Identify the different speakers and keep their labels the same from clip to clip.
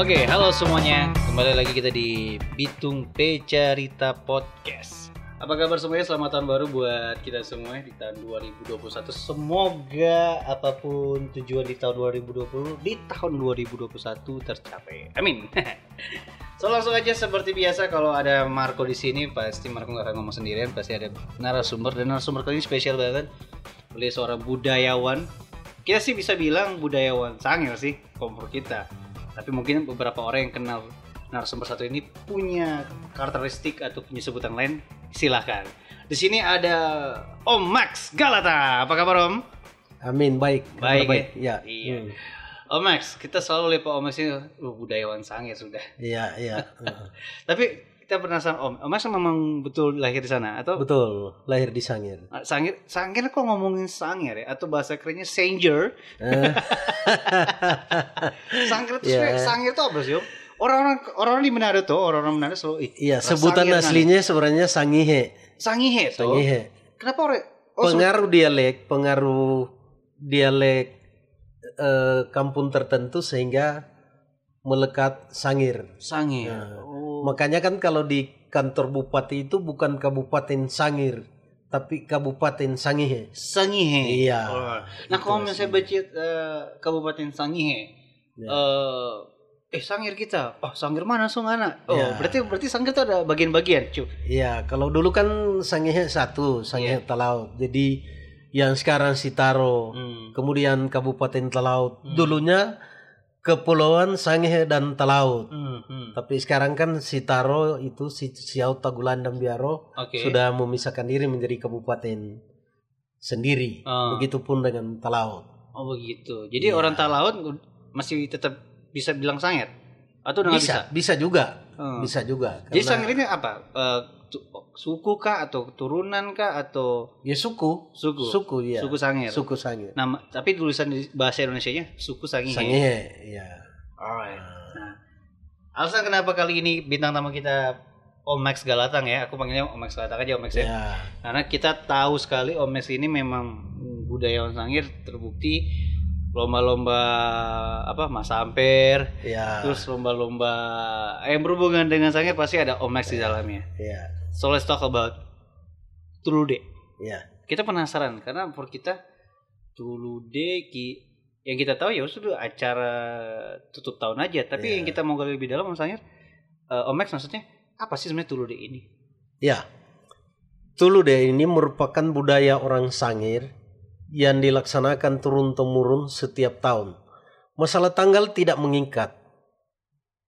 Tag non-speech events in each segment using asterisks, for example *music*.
Speaker 1: Oke, halo semuanya. Kembali lagi kita di Bitung Pecarita Podcast. Apa kabar semuanya? Selamat tahun baru buat kita semua di tahun 2021. Semoga apa pun tujuan di tahun 2020 di tahun 2021 tercapai. Amin. *laughs* So langsung aja seperti biasa kalau ada Marco di sini pasti Marco nggak akan ngomong sendirian, pasti ada narasumber dan narasumber kali ini spesial banget. Beliau seorang budayawan. Kita sih bisa bilang budayawan sangir sih kompor kita tapi mungkin beberapa orang yang kenal narasumber satu ini punya karakteristik atau punya sebutan lain silahkan di sini ada Om Max Galata apa kabar Om
Speaker 2: Amin baik.
Speaker 1: Baik,
Speaker 2: Kabar
Speaker 1: ya?
Speaker 2: Ya.
Speaker 1: Iya.
Speaker 2: Hmm.
Speaker 1: Om Max kita selalu lihat Pak Om Max ini uh, budayawan sangir sudah
Speaker 2: Iya iya. *laughs*
Speaker 1: Tapi kita penasaran Om Om Max memang betul lahir di sana atau
Speaker 2: Betul. Lahir di Sangir.
Speaker 1: Ah, Sangir, Sangir kok ngomongin Sangir ya? Atau bahasa kerennya Sanger?
Speaker 2: Eh, *laughs*
Speaker 1: Sangir itu
Speaker 2: Iya.
Speaker 1: sebenarnya- Sangir itu apa sih Om? Orang-orang orang di Manado tuh, orang-orang Manado selalu
Speaker 2: Iya
Speaker 1: Sangir
Speaker 2: sebutan
Speaker 1: kan?
Speaker 2: aslinya sebenarnya Sangihe.
Speaker 1: Sangihe tuh.
Speaker 2: Sangihe.
Speaker 1: Kenapa orang? Oh,
Speaker 2: Pengaruh dialek, pengaruh dialek eh, kampung tertentu sehingga melekat Sangir.
Speaker 1: Sangir.
Speaker 2: Nah,
Speaker 1: Oh.
Speaker 2: Makanya kan kalau di kantor bupati itu bukan Kabupaten Sangir, tapi Kabupaten Sangihe.
Speaker 1: Sangihe.
Speaker 2: Iya.
Speaker 1: Oh. Nah, kalau misalnya saya baca eh, Kabupaten Sangihe,
Speaker 2: Ya.
Speaker 1: eh eh Sangir kita. Oh, Sangir mana Sungana? Oh,
Speaker 2: Ya.
Speaker 1: berarti berarti Sangir itu ada bagian-bagian, cu.
Speaker 2: Iya, kalau dulu kan Sangihe satu, Sangihe Talaut. Jadi yang sekarang Sitaro,
Speaker 1: Hmm.
Speaker 2: kemudian Kabupaten Talaut. Dulunya Kepulauan Sangihe dan Talaut.
Speaker 1: Hmm, hmm.
Speaker 2: Tapi sekarang kan Sitaro itu si Siau Tagulan dan Biaro
Speaker 1: Oke.
Speaker 2: sudah memisahkan diri menjadi kabupaten sendiri.
Speaker 1: Ah.
Speaker 2: Begitupun dengan Talaut.
Speaker 1: Oh begitu. Jadi
Speaker 2: Iya.
Speaker 1: orang Talaut masih tetap bisa bilang Sangir atau bisa?
Speaker 2: Bisa, bisa juga.
Speaker 1: Hmm.
Speaker 2: Bisa juga.
Speaker 1: Jadi Sangir ini apa? Tu- suku kah atau turunan kah atau
Speaker 2: ya suku,
Speaker 1: suku?
Speaker 2: suku ya.
Speaker 1: Suku Sangir.
Speaker 2: Suku Sangir.
Speaker 1: Nama tapi tulisan di bahasa Indonesianya suku Sangihe.
Speaker 2: Sangihe, ya.
Speaker 1: Alright. Nah, alasan kenapa kali ini bintang tamu kita Om Max Galatang ya, aku panggilnya Om Max Galatang aja Om Max ya.
Speaker 2: Ya.
Speaker 1: Karena kita tahu sekali Om Max ini memang budayawan Sangir terbukti lomba-lomba apa Mas Amper,
Speaker 2: Ya.
Speaker 1: terus lomba-lomba yang berhubungan dengan Sangir pasti ada Om Max di dalamnya.
Speaker 2: Ya.
Speaker 1: So let's talk about Tulude.
Speaker 2: Ya.
Speaker 1: Kita penasaran karena for kita Tulude ki yang kita tahu ya sudah acara tutup tahun aja. Tapi
Speaker 2: Iya.
Speaker 1: yang kita mau gali lebih dalam Om Sangir, eh, Om Max maksudnya apa sih sebenarnya Tulude ini?
Speaker 2: Ya. Tulude ini merupakan budaya orang Sangir yang dilaksanakan turun-temurun setiap tahun. Masalah tanggal tidak mengikat.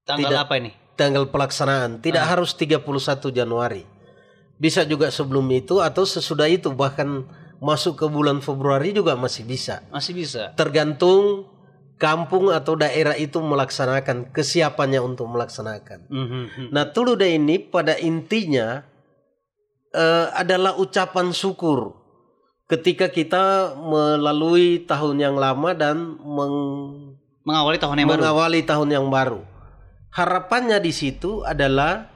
Speaker 1: Tanggal
Speaker 2: Tidak.
Speaker 1: apa ini?
Speaker 2: Tanggal pelaksanaan tidak harus 31 Januari. Bisa juga sebelum itu atau sesudah itu bahkan masuk ke bulan Februari juga masih bisa.
Speaker 1: Masih bisa.
Speaker 2: Tergantung kampung atau daerah itu melaksanakan kesiapannya untuk melaksanakan.
Speaker 1: Mhm.
Speaker 2: Nah, tulude ini pada intinya eh, adalah ucapan syukur ketika kita melalui tahun yang lama dan meng-
Speaker 1: Mengawali tahun yang baru.
Speaker 2: mengawali tahun yang baru. Harapannya di situ adalah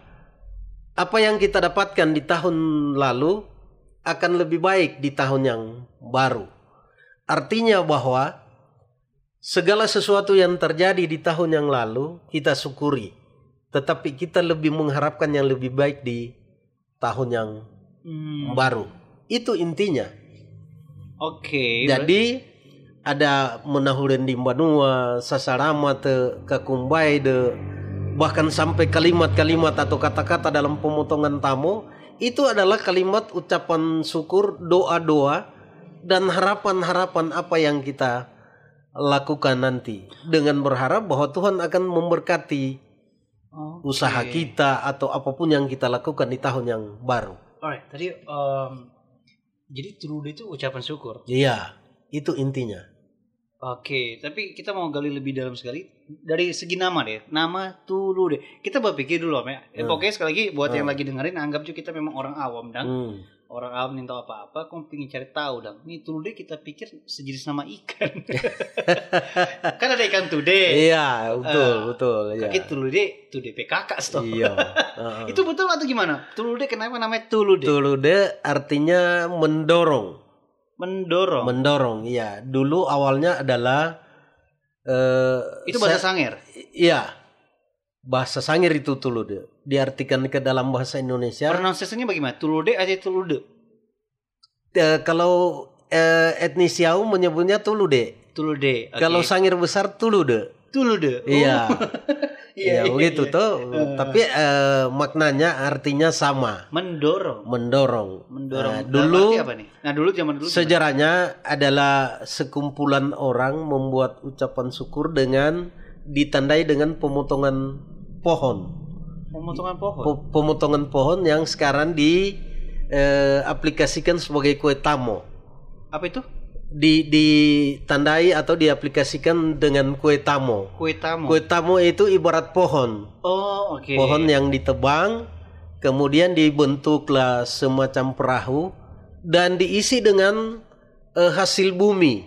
Speaker 2: apa yang kita dapatkan di tahun lalu akan lebih baik di tahun yang baru. Artinya bahwa segala sesuatu yang terjadi di tahun yang lalu kita syukuri, tetapi kita lebih mengharapkan yang lebih baik di tahun yang
Speaker 1: Hmm,
Speaker 2: baru. Itu intinya.
Speaker 1: Oke.
Speaker 2: Jadi ada menahuren di Banua, sasarama te kakumbai de bahkan sampai kalimat-kalimat atau kata-kata dalam pemotongan tamu itu adalah kalimat ucapan syukur, doa-doa dan harapan-harapan apa yang kita lakukan nanti dengan berharap bahwa Tuhan akan memberkati
Speaker 1: Oke.
Speaker 2: usaha kita atau apa pun yang kita lakukan di tahun yang baru.
Speaker 1: Alright, tadi em, jadi Tulude itu ucapan syukur.
Speaker 2: Iya, itu intinya.
Speaker 1: Oke, tapi kita mau gali lebih dalam sekali dari segi nama deh. Nama Tulude. Kita berpikir dulu Om ya. Eh,
Speaker 2: Hmm.
Speaker 1: Pokoknya sekali lagi buat yang lagi dengerin anggap juga kita memang orang awam dan
Speaker 2: Hmm.
Speaker 1: Orang awam tahu apa-apa, kamu pengen cari tahu dong. Nih Tulude kita pikir sejenis nama ikan. *laughs* kan ada ikan tude.
Speaker 2: Iya, betul,
Speaker 1: Eh,
Speaker 2: betul. Iya.
Speaker 1: Kaki Tulude, Tude PKK stop.
Speaker 2: Iya. *laughs* Heeh.
Speaker 1: Itu betul atau gimana? Tulude kenapa namanya Tulude?
Speaker 2: Tulude artinya mendorong.
Speaker 1: Mendorong.
Speaker 2: Mendorong, iya. Dulu awalnya adalah eh
Speaker 1: itu bahasa
Speaker 2: sa-
Speaker 1: Sanger.
Speaker 2: Iya. Bahasa Sangir itu tulude diartikan ke dalam bahasa Indonesia
Speaker 1: Pronunciation-nya bagaimana? Tulude aja tulude.
Speaker 2: eh, kalau eh, etnis Yau menyebutnya tulude
Speaker 1: Tulude. oke.
Speaker 2: kalau Sangir besar tulude
Speaker 1: tulude. Oh.
Speaker 2: iya *laughs*
Speaker 1: Iya,
Speaker 2: Iya,
Speaker 1: iya,
Speaker 2: begitu
Speaker 1: iya.
Speaker 2: tuh tapi eh, maknanya artinya sama
Speaker 1: Mendorong.
Speaker 2: mendorong
Speaker 1: Mendorong.
Speaker 2: Nah, dulu
Speaker 1: apa nih? Nah, dulu zaman dulu gimana?
Speaker 2: Sejarahnya adalah sekumpulan orang membuat ucapan syukur dengan ditandai dengan pemotongan pohon.
Speaker 1: pemotongan pohon.
Speaker 2: Po- pemotongan pohon yang sekarang di eh, aplikasikan sebagai kue tamo.
Speaker 1: Apa itu?
Speaker 2: Di ditandai atau diaplikasikan dengan kue tamo.
Speaker 1: Kue tamu.
Speaker 2: Kue tamo itu ibarat pohon.
Speaker 1: Oh, oke.
Speaker 2: Pohon yang ditebang kemudian dibentuklah semacam perahu dan diisi dengan eh, hasil bumi.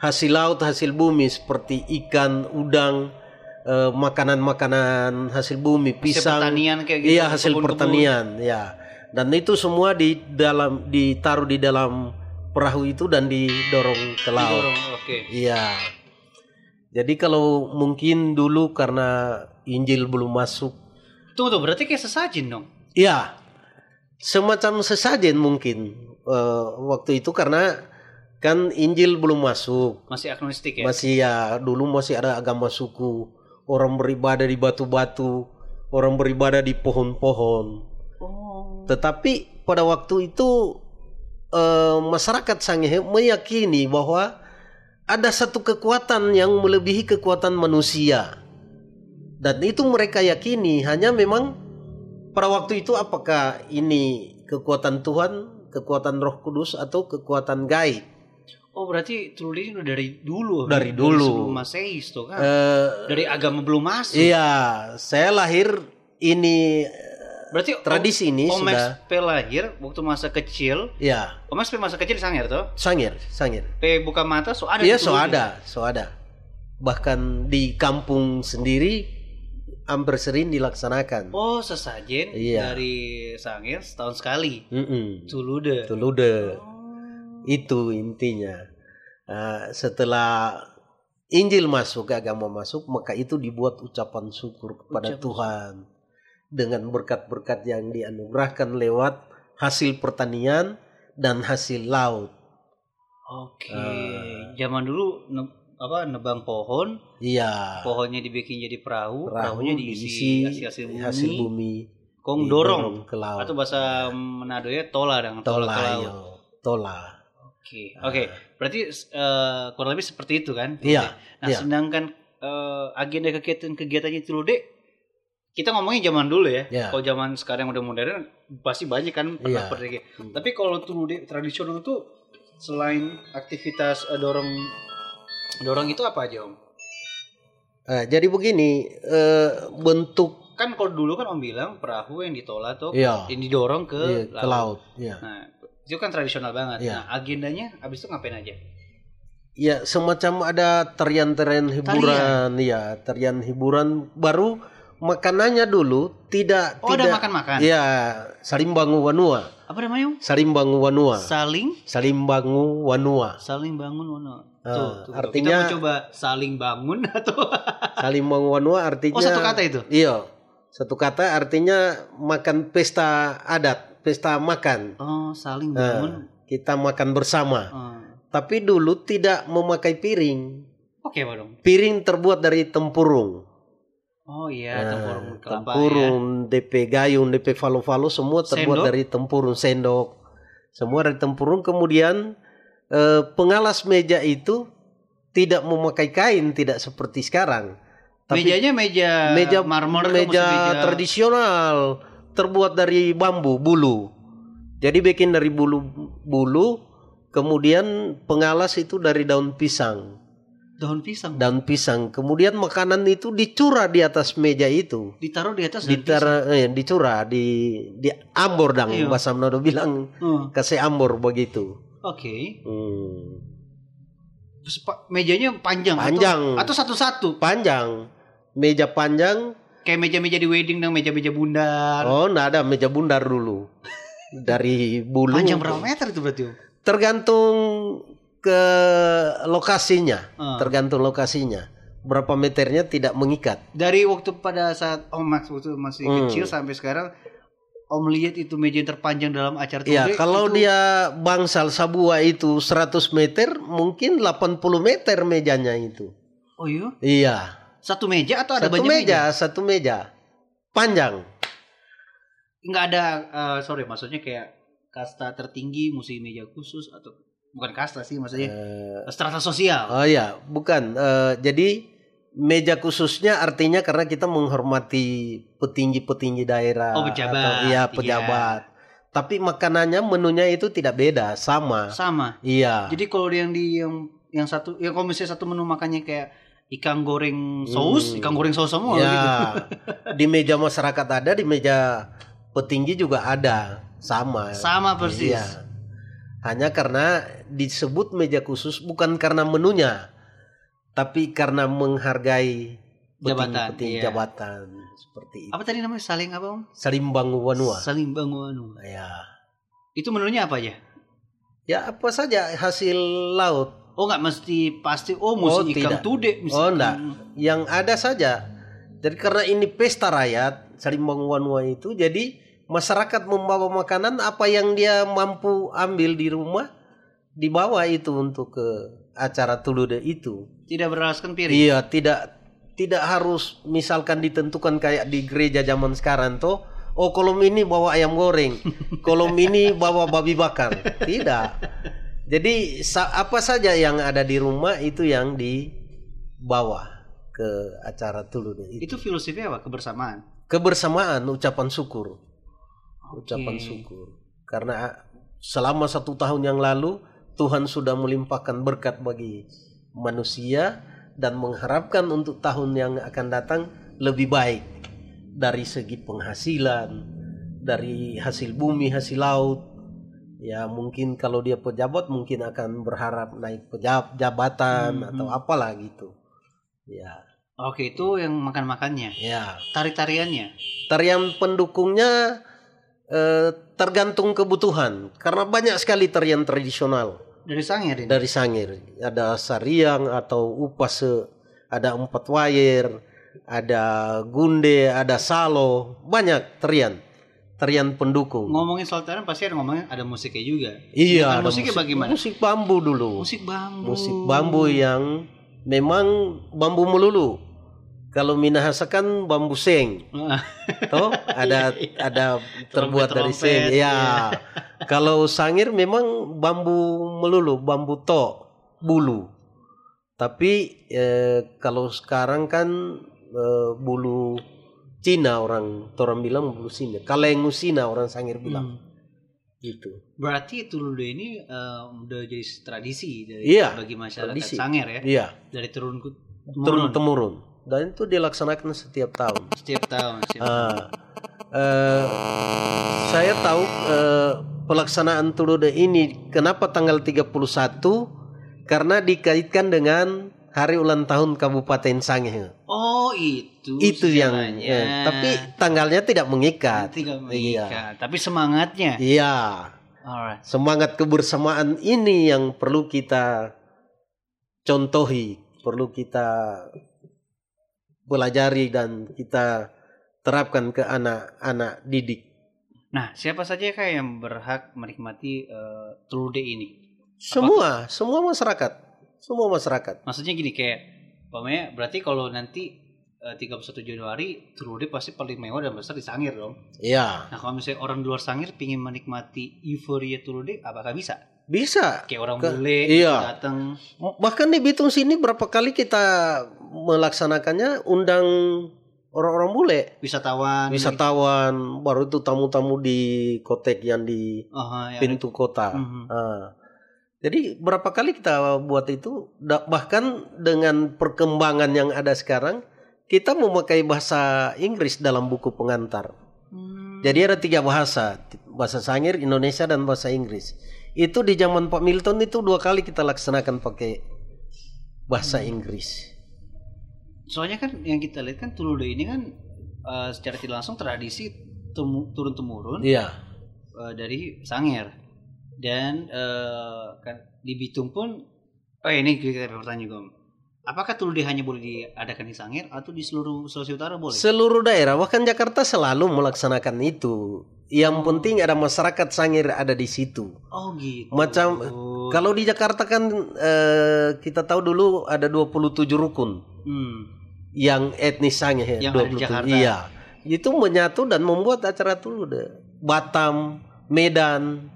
Speaker 2: Hasil laut, hasil bumi seperti ikan, udang, makanan-makanan hasil bumi,
Speaker 1: Hasil
Speaker 2: pisang.
Speaker 1: pertanian kayak gitu.
Speaker 2: Iya, hasil
Speaker 1: kebun-kebun.
Speaker 2: pertanian, ya. Dan itu semua di dalam ditaruh di dalam perahu itu dan didorong ke laut.
Speaker 1: Didorong, Oke.
Speaker 2: Iya. Jadi kalau mungkin dulu karena Injil belum masuk,
Speaker 1: Tunggu tuh, berarti kayak sesajen dong.
Speaker 2: ya semacam sesajen mungkin eh, waktu itu karena kan Injil belum masuk,
Speaker 1: Masih agnostik ya?
Speaker 2: masih ya dulu masih ada agama suku, orang beribadah di batu-batu, orang beribadah di pohon-pohon.
Speaker 1: Oh.
Speaker 2: Tetapi pada waktu itu eh, masyarakat Sangihe meyakini bahwa ada satu kekuatan yang melebihi kekuatan manusia. Dan itu mereka yakini hanya memang pada waktu itu apakah ini kekuatan Tuhan, kekuatan Roh Kudus atau kekuatan gaib.
Speaker 1: Oh, berarti ini udah dari dulu.
Speaker 2: Dari dulu.
Speaker 1: sebelum Masehi tuh kan.
Speaker 2: Eh,
Speaker 1: dari agama belum masuk.
Speaker 2: iya, saya lahir ini
Speaker 1: Berarti
Speaker 2: tradisi ini
Speaker 1: Om
Speaker 2: sudah
Speaker 1: P lahir waktu masa kecil.
Speaker 2: ya
Speaker 1: Om P masa kecil di Sangir tuh.
Speaker 2: Sangir, Sangir.
Speaker 1: P buka mata so ada.
Speaker 2: Iya, so ada, so ada. Bahkan di kampung sendiri hampir sering dilaksanakan.
Speaker 1: Oh, sesajen
Speaker 2: Iya.
Speaker 1: dari Sangir setahun sekali.
Speaker 2: Mm-mm.
Speaker 1: Tulude.
Speaker 2: Tulude.
Speaker 1: Oh.
Speaker 2: Itu intinya. Nah, setelah Injil masuk, agama masuk, maka itu dibuat ucapan syukur kepada
Speaker 1: Ucapan
Speaker 2: Tuhan dengan berkat-berkat yang dianugerahkan lewat hasil pertanian dan hasil laut.
Speaker 1: Oke.
Speaker 2: Ah.
Speaker 1: Zaman dulu ne- apa nebang pohon,
Speaker 2: Iya.
Speaker 1: pohonnya dibikin jadi perahu,
Speaker 2: Perahu
Speaker 1: perahunya diisi hasil-hasil bumi,
Speaker 2: hasil bumi
Speaker 1: kong dorong.
Speaker 2: ke laut.
Speaker 1: Atau bahasa Manado ya tola dong, tola,
Speaker 2: tola,
Speaker 1: ke laut.
Speaker 2: yo. tola.
Speaker 1: Oke, oke. Berarti eh, kurang lebih seperti itu kan?
Speaker 2: Iya,
Speaker 1: Nah,
Speaker 2: iya.
Speaker 1: sedangkan eh, agenda kegiatan-kegiatannya Tulude kita ngomongin zaman dulu ya.
Speaker 2: Iya.
Speaker 1: Kalau zaman sekarang udah modern pasti banyak kan pernah
Speaker 2: Iya.
Speaker 1: pergi. Tapi kalau Tulude tradisional itu selain aktivitas eh, dorong dorong itu apa aja, Om?
Speaker 2: Eh, jadi begini, eh, bentuk
Speaker 1: Kan kalau dulu kan Om bilang perahu yang ditolak tuh
Speaker 2: Iya.
Speaker 1: yang didorong ke,
Speaker 2: iya, ke
Speaker 1: laut.
Speaker 2: laut. Iya.
Speaker 1: Nah, itu kan tradisional banget.
Speaker 2: Iya.
Speaker 1: Nah, agendanya habis itu ngapain aja?
Speaker 2: Ya, semacam ada tarian-tarian hiburan, ya, tarian hiburan baru makanannya dulu tidak
Speaker 1: Oh, ada
Speaker 2: tidak
Speaker 1: makan-makan.
Speaker 2: Ya, salimbangu wanua.
Speaker 1: Apa namanya?
Speaker 2: Salimbangu wanua.
Speaker 1: Saling
Speaker 2: Salimbangu wanua.
Speaker 1: saling bangun mana?
Speaker 2: Ah,
Speaker 1: tuh, tuh,
Speaker 2: artinya-
Speaker 1: kita mau coba saling bangun *laughs* atau
Speaker 2: Salimbangu wanua artinya
Speaker 1: Oh, satu kata itu?
Speaker 2: Iya. Satu kata artinya makan pesta adat, pesta makan.
Speaker 1: oh saling
Speaker 2: Nah,
Speaker 1: bangun.
Speaker 2: kita makan bersama.
Speaker 1: Ah.
Speaker 2: Tapi dulu tidak memakai piring.
Speaker 1: Oke, dong.
Speaker 2: Piring terbuat dari tempurung.
Speaker 1: Oh iya,
Speaker 2: Nah,
Speaker 1: tempurung kelapa ya.
Speaker 2: tempurung, DP gayung, DP falo-falo semua terbuat
Speaker 1: Sendok?
Speaker 2: dari tempurung sendok. Semua dari tempurung. Kemudian eh, pengalas meja itu tidak memakai kain, tidak seperti sekarang. Tapi
Speaker 1: Mejanya meja
Speaker 2: meja
Speaker 1: marmer
Speaker 2: meja,
Speaker 1: maksud
Speaker 2: tradisional terbuat dari bambu bulu. Jadi bikin dari bulu bulu, kemudian pengalas itu dari daun pisang.
Speaker 1: daun pisang
Speaker 2: Daun pisang. Kemudian makanan itu dicurah di atas meja itu.
Speaker 1: ditaruh di atas.
Speaker 2: Ditara, eh, dicurah di di ambor dang
Speaker 1: Iya.
Speaker 2: bahasa Manado bilang
Speaker 1: Hmm,
Speaker 2: kasih ambor begitu.
Speaker 1: Oke.
Speaker 2: Hmm.
Speaker 1: Terus pa- mejanya panjang
Speaker 2: Panjang.
Speaker 1: atau satu-satu
Speaker 2: Panjang, meja panjang.
Speaker 1: Kayak meja-meja di wedding dan meja-meja bundar.
Speaker 2: Oh, nggak ada meja bundar dulu. Dari bulu.
Speaker 1: Panjang berapa meter itu berarti?
Speaker 2: Tergantung ke lokasinya,
Speaker 1: Ah.
Speaker 2: tergantung lokasinya. berapa meternya tidak mengikat.
Speaker 1: Dari waktu pada saat Om Max waktu masih
Speaker 2: Hmm.
Speaker 1: kecil sampai sekarang Om lihat itu meja yang terpanjang dalam acara
Speaker 2: Ya,
Speaker 1: Today,
Speaker 2: kalau
Speaker 1: itu-
Speaker 2: dia bangsal sabua itu 100 meter, mungkin 80 meter mejanya itu.
Speaker 1: Oh iya,
Speaker 2: Iya.
Speaker 1: Satu meja atau ada
Speaker 2: Satu
Speaker 1: banyak
Speaker 2: meja,
Speaker 1: meja?
Speaker 2: satu meja. Panjang.
Speaker 1: Nggak ada, eh, sorry maksudnya kayak kasta tertinggi mesti meja khusus atau bukan kasta sih maksudnya
Speaker 2: Eh,
Speaker 1: strata sosial.
Speaker 2: oh ya, bukan. Eh, jadi meja khususnya artinya karena kita menghormati petinggi-petinggi daerah.
Speaker 1: Oh, pejabat,
Speaker 2: atau- iya,
Speaker 1: iya.
Speaker 2: pejabat. Tapi makanannya menunya itu tidak beda, sama.
Speaker 1: Sama.
Speaker 2: Iya.
Speaker 1: Jadi kalau yang di yang yang satu, ya kalau misalnya satu menu makannya kayak ikan goreng saus,
Speaker 2: Hmm.
Speaker 1: ikan goreng saus semua
Speaker 2: ya,
Speaker 1: gitu. *laughs*
Speaker 2: di meja masyarakat ada, di meja petinggi juga ada, sama.
Speaker 1: Sama persis.
Speaker 2: Iya. Hanya karena disebut meja khusus bukan karena menunya, tapi karena menghargai
Speaker 1: Jabatan,
Speaker 2: petinggi
Speaker 1: iya.
Speaker 2: jabatan seperti itu.
Speaker 1: Apa tadi namanya saling apa om?
Speaker 2: Salimbang wanua.
Speaker 1: Saling bangun.
Speaker 2: Ya.
Speaker 1: Itu menunya apa aja?
Speaker 2: Ya apa saja hasil laut.
Speaker 1: Oh nggak mesti pasti oh mesti
Speaker 2: Oh,
Speaker 1: ikan
Speaker 2: tidak.
Speaker 1: tude
Speaker 2: Oh
Speaker 1: ikan-
Speaker 2: enggak, yang ada saja. Jadi karena ini pesta rakyat, Salimbang wanua itu jadi masyarakat membawa makanan apa yang dia mampu ambil di rumah dibawa itu untuk ke acara tulude itu.
Speaker 1: Tidak beralaskan piring.
Speaker 2: Iya, tidak tidak harus misalkan ditentukan kayak di gereja zaman sekarang tuh. Oh, kolom ini bawa ayam goreng, *laughs* kolom ini bawa babi bakar. Tidak. Jadi apa saja yang ada di rumah itu yang dibawa ke acara tulude itu.
Speaker 1: Itu filosofinya apa? Kebersamaan.
Speaker 2: Kebersamaan, ucapan syukur, ucapan
Speaker 1: Oke.
Speaker 2: syukur. Karena selama satu tahun yang lalu Tuhan sudah melimpahkan berkat bagi manusia dan mengharapkan untuk tahun yang akan datang lebih baik dari segi penghasilan, dari hasil bumi, hasil laut. Ya mungkin kalau dia pejabat mungkin akan berharap naik pejab jabatan
Speaker 1: Mhm.
Speaker 2: atau apalah gitu. Ya,
Speaker 1: Oke itu yang makan makannya.
Speaker 2: ya.
Speaker 1: Tarik tariannya.
Speaker 2: Tarian pendukungnya eh, tergantung kebutuhan karena banyak sekali tarian tradisional
Speaker 1: Dari Sangir ini.
Speaker 2: dari Sangir. Ada sariang atau upase, ada empat wayer, ada gunde, ada salo, banyak tarian. Tarian pendukung.
Speaker 1: Ngomongin soal tarian pasti ada ngomongin ada musiknya juga.
Speaker 2: iya, ada
Speaker 1: musiknya bagaimana?
Speaker 2: Musik bambu dulu.
Speaker 1: Musik bambu.
Speaker 2: Musik bambu yang memang bambu melulu. Kalau Minahasa kan bambu seng. *laughs* Toh ada ada terbuat dari seng. Ya. *laughs* Kalau sangir memang bambu melulu, bambu to, bulu. Tapi eh, kalau sekarang kan eh, bulu Cina orang orang bilang bulu Cina. Kaleng Cina orang sangir bilang
Speaker 1: hmm.
Speaker 2: gitu.
Speaker 1: Berarti Tulude ini eh, udah jadi tradisi dari
Speaker 2: Iya,
Speaker 1: bagi masyarakat
Speaker 2: tradisi.
Speaker 1: Sangir ya.
Speaker 2: Iya,
Speaker 1: Dari turun ke
Speaker 2: turun temurun. Dan itu dilaksanakan setiap tahun.
Speaker 1: setiap tahun. Setiap
Speaker 2: Ah, eh, saya tahu eh, pelaksanaan Tulude ini kenapa tanggal 31 karena dikaitkan dengan hari ulang tahun Kabupaten Sangihe.
Speaker 1: Oh itu.
Speaker 2: Itu yang eh, tapi tanggalnya tidak mengikat.
Speaker 1: tidak
Speaker 2: Iya.
Speaker 1: mengikat. Tapi semangatnya.
Speaker 2: Iya,
Speaker 1: Alright.
Speaker 2: semangat kebersamaan ini yang perlu kita contohi, perlu kita pelajari dan kita terapkan ke anak-anak didik.
Speaker 1: Nah, siapa saja kak yang berhak menikmati uh, Tulude ini?
Speaker 2: Semua, semua masyarakat, semua masyarakat.
Speaker 1: Maksudnya gini kayak, Pamanya berarti kalau nanti eh, 31 Januari Tulude pasti paling mewah dan besar di Sangir dong.
Speaker 2: Iya,
Speaker 1: Nah kalau misalnya orang di luar Sangir pingin menikmati euforia Tulude, apakah bisa?
Speaker 2: bisa.
Speaker 1: Kayak orang
Speaker 2: Ke-
Speaker 1: bule
Speaker 2: iya.
Speaker 1: datang.
Speaker 2: Bahkan di Bitung sini berapa kali kita melaksanakannya undang orang-orang bule,
Speaker 1: wisatawan.
Speaker 2: wisatawan, baru itu tamu-tamu di kotek yang di
Speaker 1: Oh, ya.
Speaker 2: pintu kota.
Speaker 1: Mhm.
Speaker 2: Ah. Jadi berapa kali kita buat itu, bahkan dengan perkembangan yang ada sekarang, kita memakai bahasa Inggris dalam buku pengantar.
Speaker 1: Hmm.
Speaker 2: Jadi ada tiga bahasa, bahasa Sangir, Indonesia, dan bahasa Inggris. Itu di zaman Pak Milton itu dua kali kita laksanakan pakai bahasa Inggris.
Speaker 1: Soalnya kan yang kita lihat kan Tulude ini kan eh, secara tidak langsung tradisi turun temurun
Speaker 2: Iya,
Speaker 1: dari Sangir dan eh, kan di Bitung pun oh ini kita bertanya juga. Apakah Tulude hanya boleh diadakan di Sangir atau di seluruh Sulawesi Utara boleh?
Speaker 2: Seluruh daerah bahkan Jakarta selalu melaksanakan itu. Yang
Speaker 1: Oh.
Speaker 2: penting ada masyarakat Sangir ada di situ.
Speaker 1: oh gitu.
Speaker 2: Macam kalau di Jakarta kan eh, kita tahu dulu ada 27 rukun
Speaker 1: Hmm.
Speaker 2: yang etnis Sangir
Speaker 1: Yang ada di Jakarta.
Speaker 2: Iya. Itu menyatu dan membuat acara Tulude. Batam, Medan,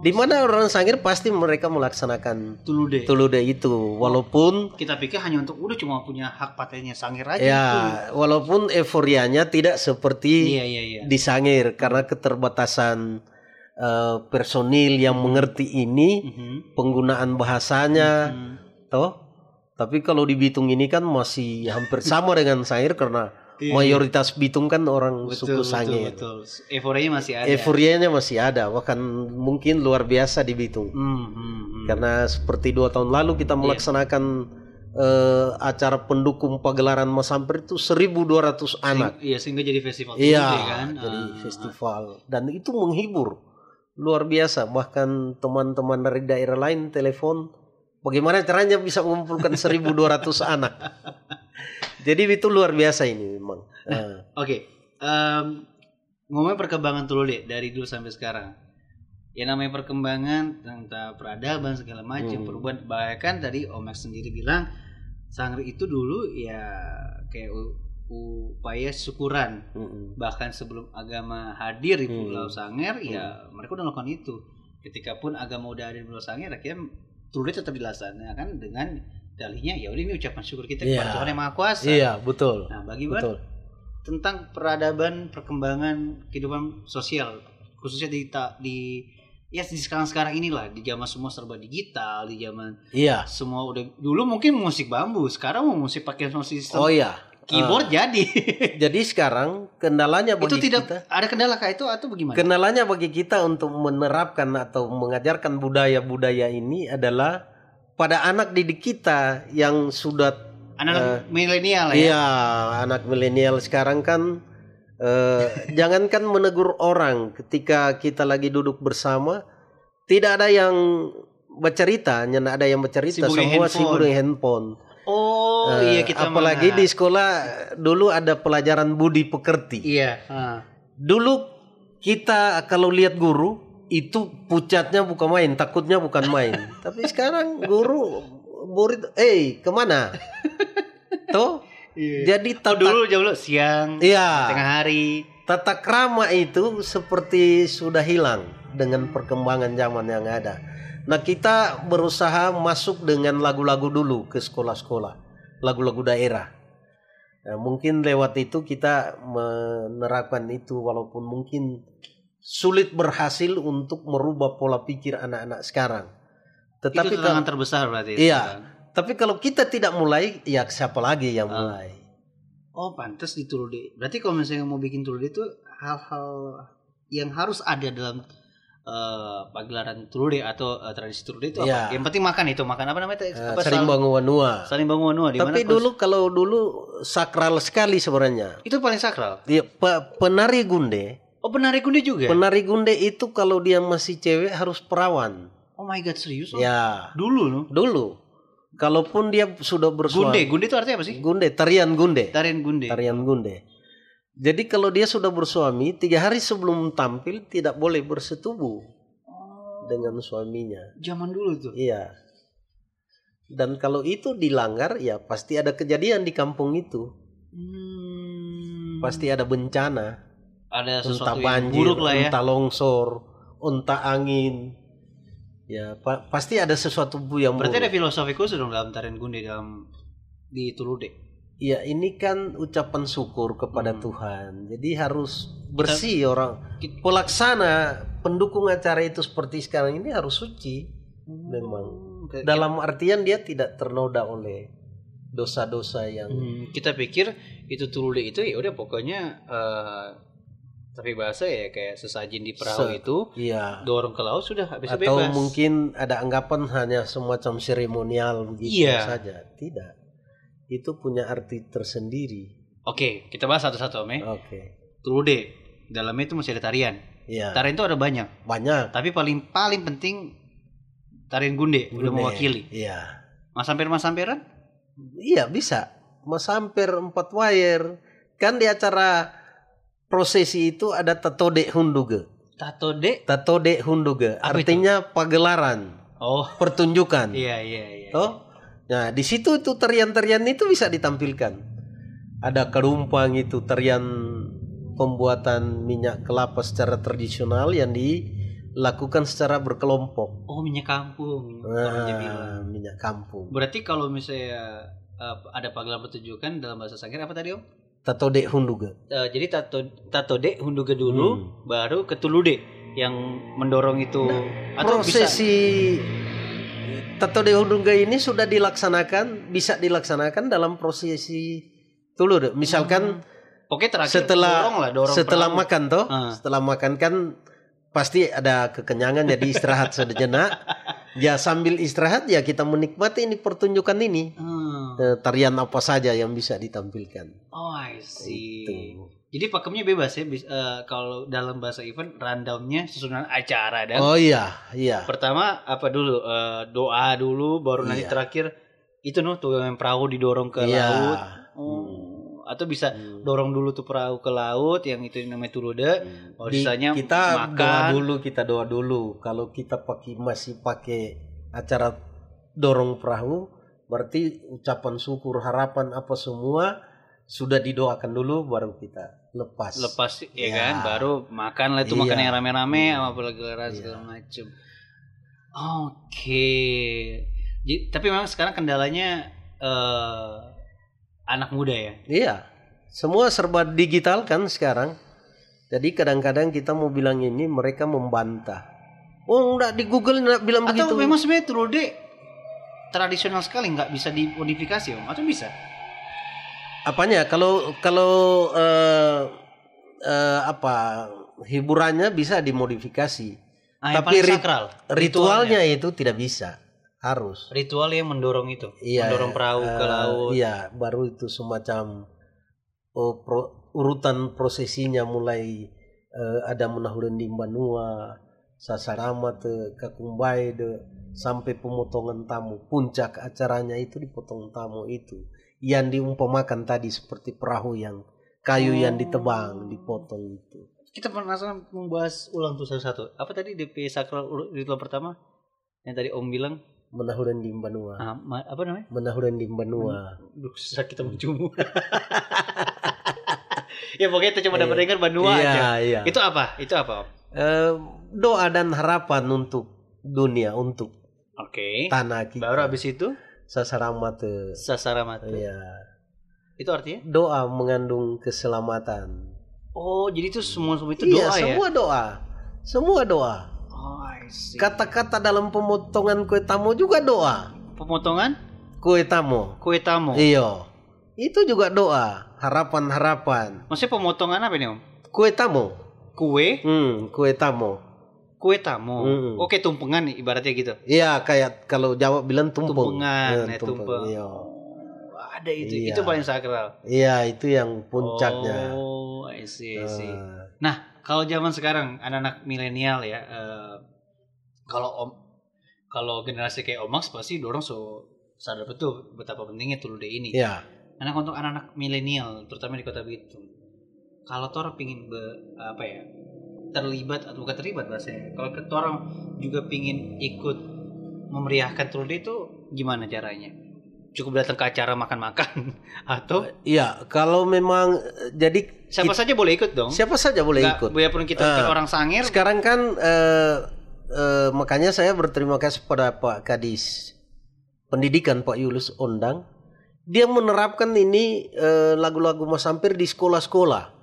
Speaker 2: di mana orang Sangir pasti mereka melaksanakan
Speaker 1: Tulude.
Speaker 2: Tulude itu walaupun
Speaker 1: Kita pikir hanya untuk udah cuma punya hak patennya Sangir aja.
Speaker 2: ya
Speaker 1: itu.
Speaker 2: walaupun euforianya tidak seperti
Speaker 1: Iya iya iya.
Speaker 2: di Sangir karena keterbatasan eh, personil yang mengerti ini
Speaker 1: Mhm.
Speaker 2: penggunaan bahasanya
Speaker 1: Hmm.
Speaker 2: toh tapi kalau di Bitung ini kan masih hampir sama *laughs* dengan Sangir karena
Speaker 1: Iya,
Speaker 2: mayoritas Bitung kan orang
Speaker 1: Betul,
Speaker 2: suku
Speaker 1: betul,
Speaker 2: Sangir
Speaker 1: betul. Euforianya masih ada.
Speaker 2: euforianya masih ada bahkan mungkin luar biasa di Bitung
Speaker 1: Hmm, hmm, hmm.
Speaker 2: karena seperti dua tahun lalu kita melaksanakan eh, acara pendukung pagelaran Masampir itu 1.200 anak
Speaker 1: Iya sehingga jadi festival
Speaker 2: Iya,
Speaker 1: Tulude kan.
Speaker 2: jadi
Speaker 1: Ah.
Speaker 2: festival dan itu menghibur luar biasa. Bahkan teman-teman dari daerah lain telepon, bagaimana caranya bisa mengumpulkan *laughs* 1.200 anak. Jadi itu luar biasa ini memang. Ah,
Speaker 1: Oke, em, ngomongin perkembangan Tulude dari dulu sampai sekarang. Ya namanya perkembangan tentang peradaban segala macam
Speaker 2: Hmm.
Speaker 1: perubahan. Bahkan tadi Om Max sendiri bilang Sangri itu dulu ya kayak upaya syukuran.
Speaker 2: mm-mm.
Speaker 1: Bahkan sebelum agama hadir di
Speaker 2: Hmm.
Speaker 1: Pulau Sanger, ya mereka udah melakukan itu. Ketika pun agama udah ada di Pulau Sanger, akhirnya Tulude tetap dilaksanakan dengan dalihnya ya udah ini ucapan syukur kita
Speaker 2: Iya.
Speaker 1: kepada Tuhan yang Maha Kuasa.
Speaker 2: Iya betul,
Speaker 1: Nah, bagi
Speaker 2: betul.
Speaker 1: tentang peradaban perkembangan kehidupan sosial khususnya di di ya di sekarang sekarang inilah di zaman semua serba digital di zaman
Speaker 2: Iya.
Speaker 1: semua udah dulu mungkin musik bambu sekarang mau musik pakai sound system
Speaker 2: Oh iya.
Speaker 1: keyboard jadi *laughs*
Speaker 2: Jadi sekarang kendalanya
Speaker 1: itu
Speaker 2: bagi
Speaker 1: tidak
Speaker 2: kita,
Speaker 1: ada kendala kah itu atau bagaimana
Speaker 2: kendalanya bagi kita untuk menerapkan atau mengajarkan budaya-budaya ini adalah pada anak didik kita yang sudah
Speaker 1: anak milenial lah ya
Speaker 2: Iya, anak milenial sekarang kan eh, *laughs* jangankan menegur orang ketika kita lagi duduk bersama, tidak ada yang bercerita, hanya ada yang bercerita,
Speaker 1: Sibuk
Speaker 2: semua
Speaker 1: handphone.
Speaker 2: sibuk dengan handphone.
Speaker 1: oh
Speaker 2: Eh,
Speaker 1: iya kita
Speaker 2: apalagi
Speaker 1: mana?
Speaker 2: di sekolah dulu ada pelajaran budi pekerti.
Speaker 1: iya ah.
Speaker 2: Dulu kita kalau lihat guru itu pucatnya bukan main, takutnya bukan main. *laughs* Tapi sekarang guru murid, eh ke mana? *laughs* Tuh,
Speaker 1: Iya.
Speaker 2: jadi
Speaker 1: Oh,
Speaker 2: tata,
Speaker 1: dulu jauh dulu siang
Speaker 2: iya,
Speaker 1: tengah hari
Speaker 2: tata krama itu seperti sudah hilang dengan perkembangan zaman yang ada. Nah kita berusaha masuk dengan lagu-lagu dulu ke sekolah-sekolah, lagu-lagu daerah. Nah, mungkin lewat itu kita menerapkan itu walaupun mungkin sulit berhasil untuk merubah pola pikir anak-anak sekarang. Tetapi
Speaker 1: itu
Speaker 2: kalau,
Speaker 1: tantangan terbesar berarti itu,
Speaker 2: Iya.
Speaker 1: kan?
Speaker 2: tapi kalau kita tidak mulai, ya siapa lagi yang
Speaker 1: Ah.
Speaker 2: mulai?
Speaker 1: Oh pantas di Tulude. Berarti kalau misalnya mau bikin Tulude itu hal-hal yang harus ada dalam eh, pagelaran Tulude atau eh, tradisi Tulude itu apa?
Speaker 2: Iya.
Speaker 1: Yang penting makan itu makan apa namanya?
Speaker 2: Eh,
Speaker 1: apa
Speaker 2: sering
Speaker 1: sal-
Speaker 2: bangun wanua.
Speaker 1: saling bangun wanua
Speaker 2: Tapi dulu kalau dulu sakral sekali sebenarnya.
Speaker 1: itu paling sakral.
Speaker 2: Pe- penari gunde,
Speaker 1: Oh penari kundi juga.
Speaker 2: penari gunde itu kalau dia masih cewek harus perawan.
Speaker 1: oh my god serius? Oh,
Speaker 2: Ya,
Speaker 1: Dulu loh.
Speaker 2: dulu. Kalaupun dia sudah
Speaker 1: Gunde,
Speaker 2: bersuami.
Speaker 1: gunde itu artinya apa sih?
Speaker 2: Gunde, tarian gunde.
Speaker 1: Tarian gunde.
Speaker 2: Tarian gunde. Jadi kalau dia sudah bersuami, tiga hari sebelum tampil tidak boleh bersetubuh
Speaker 1: Oh,
Speaker 2: dengan suaminya.
Speaker 1: zaman dulu tuh.
Speaker 2: Iya. Dan kalau itu dilanggar, ya pasti ada kejadian di kampung itu.
Speaker 1: Hmm.
Speaker 2: Pasti ada bencana.
Speaker 1: Ada
Speaker 2: entah
Speaker 1: sesuatu yang
Speaker 2: banjir,
Speaker 1: buruk lah ya.
Speaker 2: entah longsor, entah angin. Ya, pa- pasti ada sesuatu bu yang
Speaker 1: Berarti ada
Speaker 2: buruk.
Speaker 1: filosofi khusus dong dalam tarian gunde dalam di Tulude.
Speaker 2: Ya, ini kan ucapan syukur kepada
Speaker 1: Hmm.
Speaker 2: Tuhan. Jadi harus bersih orang.
Speaker 1: Kita-
Speaker 2: Pelaksana pendukung acara itu seperti sekarang ini harus suci. Memang.
Speaker 1: Hmm, kayak-
Speaker 2: Dalam artian dia tidak ternoda oleh dosa-dosa yang
Speaker 1: Hmm, kita pikir itu Tulude itu ya udah pokoknya eh tapi bahasa ya kayak sesajin di perahu
Speaker 2: Se-
Speaker 1: itu
Speaker 2: Iya.
Speaker 1: dorong ke laut sudah habis
Speaker 2: Atau
Speaker 1: bebas.
Speaker 2: mungkin ada anggapan hanya semacam seremonial begitu
Speaker 1: Iya.
Speaker 2: saja. Tidak. Itu punya arti tersendiri.
Speaker 1: Oke, kita bahas satu-satu Om.
Speaker 2: Oke.
Speaker 1: Tulude dalamnya itu masih ada tarian.
Speaker 2: Iya.
Speaker 1: Tarian itu ada banyak,
Speaker 2: Banyak.
Speaker 1: tapi paling paling penting tarian gunde, udah
Speaker 2: Gunde.
Speaker 1: mewakili.
Speaker 2: Iya.
Speaker 1: Mas samper mas samperan?
Speaker 2: Iya bisa. Masampir empat wire. Kan di acara prosesi itu ada tatode hunduge.
Speaker 1: Tato dek.
Speaker 2: Tatode hunduge
Speaker 1: Apa itu?
Speaker 2: artinya pagelaran,
Speaker 1: Oh,
Speaker 2: pertunjukan. *laughs*
Speaker 1: iya iya iya.
Speaker 2: Toh? Nah, di situ itu tarian-tarian itu bisa ditampilkan. Ada kerumpang itu tarian pembuatan minyak kelapa secara tradisional yang dilakukan secara berkelompok.
Speaker 1: Oh, minyak kampung.
Speaker 2: Nah, minyak kampung.
Speaker 1: Berarti kalau misalnya eh, ada pagelaran pertunjukan dalam bahasa Sangir apa tadi Om?
Speaker 2: Tatode hunduge.
Speaker 1: Eh, jadi tato tato dek hunduge dulu,
Speaker 2: Hmm.
Speaker 1: baru ke tulude yang mendorong itu atau bisa
Speaker 2: Prosesi Tatode hunduge ini sudah dilaksanakan, bisa dilaksanakan dalam prosesi tulur. Misalkan
Speaker 1: Oke terakhir
Speaker 2: setelah
Speaker 1: dorong lah dorong
Speaker 2: setelah
Speaker 1: perahu.
Speaker 2: makan toh
Speaker 1: Ah.
Speaker 2: setelah makan kan pasti ada kekenyangan jadi istirahat sejenak *laughs* ya sambil istirahat ya kita menikmati ini pertunjukan ini
Speaker 1: Hmm.
Speaker 2: Eh, tarian apa saja yang bisa ditampilkan
Speaker 1: Oh, I see.
Speaker 2: Itu.
Speaker 1: Jadi pakemnya bebas ya, bis- eh, kalau dalam bahasa event rundownnya susunan acara dan
Speaker 2: oh iya iya
Speaker 1: pertama apa dulu Eh, doa dulu, baru nanti
Speaker 2: Iya.
Speaker 1: terakhir itu noh tuh yang perahu didorong ke
Speaker 2: Iya.
Speaker 1: laut. Oh, atau bisa
Speaker 2: Hmm.
Speaker 1: dorong dulu tuh perahu ke laut yang itu namanya tulude. Oh,
Speaker 2: Di-
Speaker 1: sisanya
Speaker 2: kita
Speaker 1: makan.
Speaker 2: doa dulu kita doa dulu kalau kita pakai masih pakai acara dorong perahu berarti ucapan syukur harapan apa semua sudah didoakan dulu baru kita lepas
Speaker 1: lepas ya
Speaker 2: Iya.
Speaker 1: kan baru makan lah itu
Speaker 2: Iya.
Speaker 1: makan yang rame-rame
Speaker 2: Iya.
Speaker 1: sama
Speaker 2: Iya.
Speaker 1: segala macem oke Ji- tapi memang sekarang kendalanya eh anak muda ya
Speaker 2: Iya, semua serba digital kan sekarang. Jadi kadang-kadang kita mau bilang ini mereka membantah. Oh enggak di Google enggak bilang
Speaker 1: atau
Speaker 2: begitu.
Speaker 1: memang sebenarnya Trude tradisional sekali nggak bisa dimodifikasi om atau bisa
Speaker 2: Apanya? Kalau kalau eh, eh, apa hiburannya bisa dimodifikasi.
Speaker 1: ah, yang
Speaker 2: Tapi rit-
Speaker 1: sakral
Speaker 2: Ritualnya itu tidak bisa. Harus.
Speaker 1: ritual yang mendorong itu
Speaker 2: Iya.
Speaker 1: mendorong perahu ke
Speaker 2: eh,
Speaker 1: laut
Speaker 2: Iya, baru itu semacam oh, pro- urutan prosesinya mulai eh, ada menahuran di Banua, Sasarama te Kakumbai de sampai pemotongan tamu. Puncak acaranya itu dipotong tamu itu. Yang diumpamakan tadi seperti perahu yang kayu yang ditebang, dipotong itu.
Speaker 1: kita penasaran membahas ulang tuh satu-satu apa tadi DP sakral ritual pertama yang tadi om bilang
Speaker 2: Menahuran di Banua.
Speaker 1: ah, ma- apa namanya
Speaker 2: Menahuran di Banua.
Speaker 1: Duh, susah kita mencium. *laughs* ya pokoknya itu cuma dapat
Speaker 2: Iya.
Speaker 1: dengar Banua
Speaker 2: Iya,
Speaker 1: aja.
Speaker 2: iya.
Speaker 1: Itu apa? Itu apa?
Speaker 2: Eh, doa dan harapan untuk dunia, untuk
Speaker 1: Oke.
Speaker 2: tanah kita.
Speaker 1: Baru habis itu
Speaker 2: Sasarama te
Speaker 1: sasara mata.
Speaker 2: Iya.
Speaker 1: Itu artinya?
Speaker 2: Doa mengandung keselamatan.
Speaker 1: Oh, jadi itu semua semua itu
Speaker 2: iya,
Speaker 1: doa ya?
Speaker 2: semua doa. Semua doa.
Speaker 1: Oh.
Speaker 2: Kata-kata dalam pemotongan kue tamu juga doa.
Speaker 1: Pemotongan
Speaker 2: Kue tamu.
Speaker 1: kue tamu.
Speaker 2: Iya. Itu juga doa. Harapan-harapan.
Speaker 1: Maksudnya pemotongan apa nih, Om?
Speaker 2: Kue tamu.
Speaker 1: Kue,
Speaker 2: Hmm, kue tamu.
Speaker 1: kue tamu.
Speaker 2: Mm-mm.
Speaker 1: Oke, tumpengan nih ibaratnya gitu.
Speaker 2: Iya, kayak kalau Jawa bilang tumpeng.
Speaker 1: Tumpengan, ya, tumpeng.
Speaker 2: Iya.
Speaker 1: Oh, ada itu.
Speaker 2: Iya.
Speaker 1: Itu paling sakral.
Speaker 2: Iya, itu yang puncaknya.
Speaker 1: Oh, I see, I see.
Speaker 2: Eh,
Speaker 1: Nah, kalau zaman sekarang anak-anak milenial ya, eh, kalau om, kalau generasi kayak Omax pasti dorong so sadar betul betapa pentingnya Tulude ini.
Speaker 2: Iya.
Speaker 1: Anak untuk anak-anak milenial, terutama di kota Bitung, kalau tor pingin be, apa ya terlibat atau bukan terlibat bahasanya, kalau orang juga pingin ikut memeriahkan Tulude itu gimana caranya? Cukup datang ke acara makan-makan *laughs* atau
Speaker 2: Iya, kalau memang jadi
Speaker 1: siapa saja boleh ikut dong?
Speaker 2: siapa saja boleh
Speaker 1: Nggak,
Speaker 2: ikut.
Speaker 1: Biarpun kita
Speaker 2: Ah.
Speaker 1: orang sangir,
Speaker 2: Sekarang kan eh, eh, makanya saya berterima kasih pada Pak Kadis Pendidikan Pak Yulus Ondang. Dia menerapkan ini eh, lagu-lagu Masampir di sekolah-sekolah.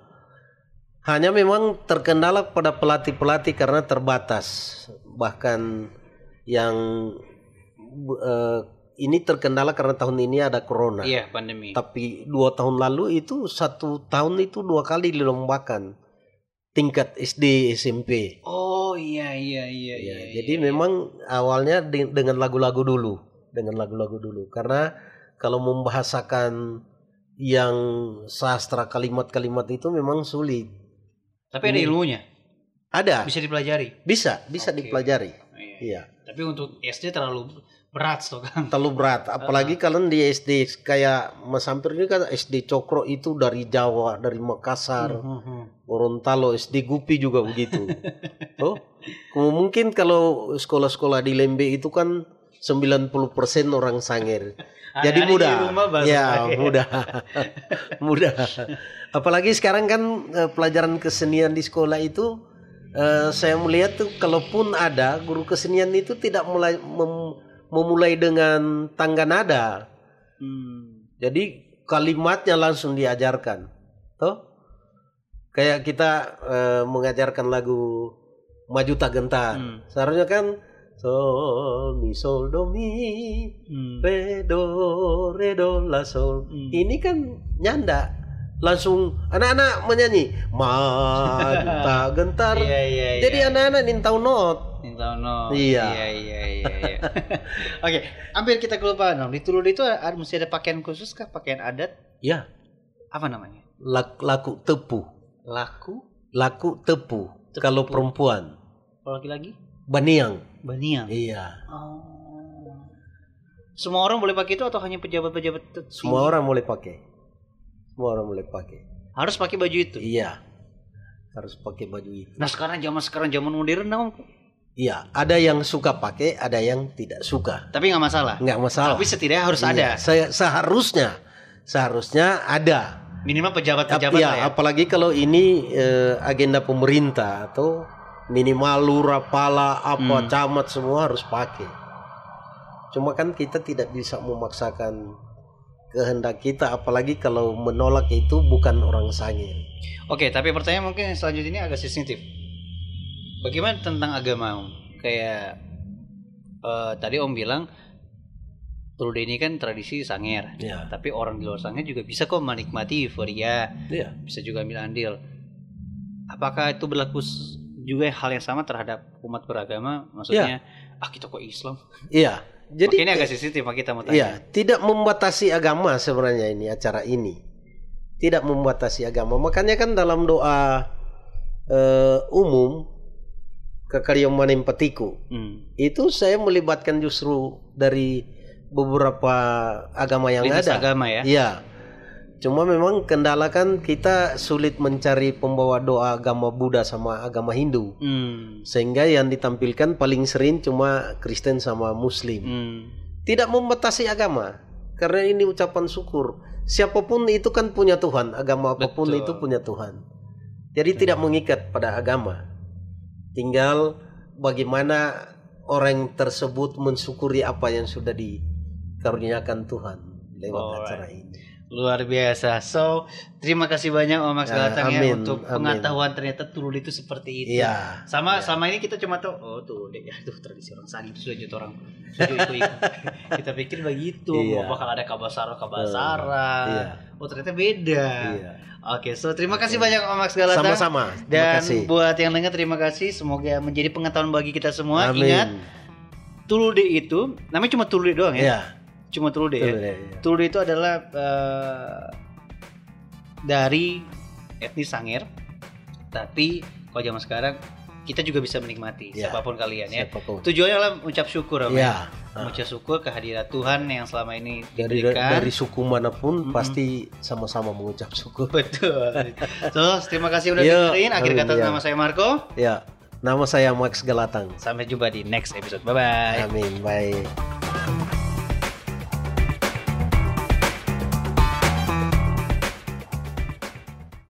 Speaker 2: Hanya memang terkendala pada pelatih-pelatih karena terbatas. Bahkan yang eh, ini terkendala karena tahun ini ada corona.
Speaker 1: iya pandemi.
Speaker 2: Tapi dua tahun lalu itu satu tahun itu dua kali dilombakan tingkat SD SMP.
Speaker 1: Oh iya iya iya
Speaker 2: Ya,
Speaker 1: iya.
Speaker 2: jadi
Speaker 1: iya.
Speaker 2: memang awalnya de- dengan lagu-lagu dulu, dengan lagu-lagu dulu. Karena kalau membahasakan yang sastra kalimat-kalimat itu memang sulit.
Speaker 1: tapi ada ilmunya,
Speaker 2: Ada,
Speaker 1: bisa dipelajari.
Speaker 2: bisa, bisa
Speaker 1: Oke.
Speaker 2: dipelajari.
Speaker 1: Iya.
Speaker 2: Iya.
Speaker 1: Tapi untuk SD terlalu berat so kan.
Speaker 2: Terlalu berat. *laughs* Apalagi kalian di SD kayak Mas Sampir ini kan SD Cokro itu dari Jawa dari Makassar.
Speaker 1: Mhm.
Speaker 2: Gorontalo SD Gupi juga begitu. *laughs* Oh mungkin kalau sekolah-sekolah di Lembe itu kan 90% orang Sangir. *laughs* Jadi mudah. ya mudah. Mudah. Apalagi sekarang kan eh, pelajaran kesenian di sekolah itu eh, saya melihat tuh kalaupun ada guru kesenian itu tidak mulai mem- memulai dengan tangga nada
Speaker 1: Hmm.
Speaker 2: jadi kalimatnya langsung diajarkan toh kayak kita eh, mengajarkan lagu maju tak gentar
Speaker 1: Hmm.
Speaker 2: seharusnya kan sol mi sol do mi
Speaker 1: Hmm.
Speaker 2: re do re do la sol
Speaker 1: Hmm.
Speaker 2: ini kan nyanda langsung anak-anak menyanyi maju *laughs* tak gentar
Speaker 1: Iya iya iya.
Speaker 2: jadi anak-anak ini tahu not
Speaker 1: Minta no.
Speaker 2: Iya.
Speaker 1: Iya iya iya. iya. *laughs* Oke, hampir kita kelupaan dong. Di Tulud itu ada, mesti ada pakaian khusus kah? Pakaian adat?
Speaker 2: ya
Speaker 1: Apa namanya?
Speaker 2: laku, laku tepu
Speaker 1: Laku?
Speaker 2: laku tepu kalau perempuan
Speaker 1: Kalau laki-laki?
Speaker 2: baniang
Speaker 1: Baniang.
Speaker 2: iya
Speaker 1: Oh. Semua orang boleh pakai itu atau hanya pejabat-pejabat
Speaker 2: semua orang boleh pakai semua orang boleh pakai
Speaker 1: harus pakai baju itu.
Speaker 2: iya harus pakai baju itu
Speaker 1: Nah sekarang zaman sekarang zaman modern dong.
Speaker 2: iya ada yang suka pakai ada yang tidak suka
Speaker 1: Tapi nggak masalah.
Speaker 2: nggak masalah
Speaker 1: Tapi setidaknya harus
Speaker 2: Iya,
Speaker 1: ada.
Speaker 2: saya seharusnya seharusnya ada
Speaker 1: Minimal pejabat-pejabat
Speaker 2: ya,
Speaker 1: ya.
Speaker 2: apalagi kalau ini eh, agenda pemerintah atau minimal lurah pala apa
Speaker 1: Hmm.
Speaker 2: camat semua harus pakai cuma kan kita tidak bisa memaksakan kehendak kita apalagi kalau menolak itu bukan orang sangir
Speaker 1: Oke, tapi pertanyaan mungkin selanjutnya ini agak sensitif. Bagaimana tentang agama? Kayak eh, tadi Om bilang Trude ini kan tradisi Sangir.
Speaker 2: ya
Speaker 1: Tapi orang di luar Sangir juga bisa kok menikmati euforia,
Speaker 2: ya
Speaker 1: bisa juga ambil andil. Apakah itu berlaku juga hal yang sama terhadap umat beragama? Maksudnya, ah kita kok Islam?
Speaker 2: iya
Speaker 1: jadi ini agak sensitif, Pak, kita mau tanya.
Speaker 2: Iya, tidak membatasi agama sebenarnya ini acara ini. Tidak membatasi agama. Makanya kan dalam doa eh, umum manim petiku
Speaker 1: Hmm.
Speaker 2: itu saya melibatkan justru dari beberapa agama yang
Speaker 1: Lintas
Speaker 2: ada.
Speaker 1: agama ya.
Speaker 2: Iya. Cuma memang kendala kan kita sulit mencari pembawa doa agama Buddha sama agama Hindu.
Speaker 1: Hmm.
Speaker 2: Sehingga yang ditampilkan paling sering cuma Kristen sama Muslim
Speaker 1: Hmm.
Speaker 2: tidak membatasi agama karena ini ucapan syukur siapa pun itu kan punya Tuhan agama apa pun
Speaker 1: Betul.
Speaker 2: itu punya Tuhan jadi tidak mengikat pada agama tinggal bagaimana orang tersebut mensyukuri apa yang sudah dikaruniakan Tuhan lewat
Speaker 1: Alright.
Speaker 2: acara ini
Speaker 1: Luar biasa. So, terima kasih banyak Om Max
Speaker 2: Ya,
Speaker 1: Galatang ya
Speaker 2: amin,
Speaker 1: untuk
Speaker 2: amin.
Speaker 1: pengetahuan ternyata turun itu seperti itu.
Speaker 2: iya
Speaker 1: Sama
Speaker 2: Iya.
Speaker 1: sama ini kita cuma tahu oh tuh deh *laughs* ya tuh tradisi orang Sagi itu sudah orang sudah ikut ikut. *laughs* kita pikir begitu
Speaker 2: Iya.
Speaker 1: oh, bakal ada kabasara kabasara.
Speaker 2: iya
Speaker 1: Oh ternyata beda.
Speaker 2: iya
Speaker 1: Oke, so terima kasih banyak Om Max Galatang.
Speaker 2: sama-sama
Speaker 1: Dan
Speaker 2: kasih
Speaker 1: buat yang dengar terima kasih. Semoga menjadi pengetahuan bagi kita semua.
Speaker 2: amin
Speaker 1: Ingat, Tulude itu namanya cuma Tulude doang ya.
Speaker 2: iya
Speaker 1: Cuma Tulude ya.
Speaker 2: betul, iya, iya.
Speaker 1: Tulude itu adalah eh, dari etnis Sangir. Tapi kalau zaman sekarang kita juga bisa menikmati
Speaker 2: Ya.
Speaker 1: siapa pun kalian ya.
Speaker 2: siapa pun
Speaker 1: Tujuannya adalah mengucap syukur ya.
Speaker 2: iya
Speaker 1: Mengucap syukur kehadirat Tuhan yang selama ini
Speaker 2: dari
Speaker 1: diberikan.
Speaker 2: dari suku mana pun
Speaker 1: Mm-mm.
Speaker 2: pasti sama-sama mengucap syukur
Speaker 1: Betul. *laughs* So, terima kasih udah
Speaker 2: Yo,
Speaker 1: dengerin. Akhir kata
Speaker 2: ya.
Speaker 1: nama saya Marco.
Speaker 2: ya nama saya Max Galatang
Speaker 1: Sampai jumpa di next episode. Bye bye.
Speaker 2: amin baik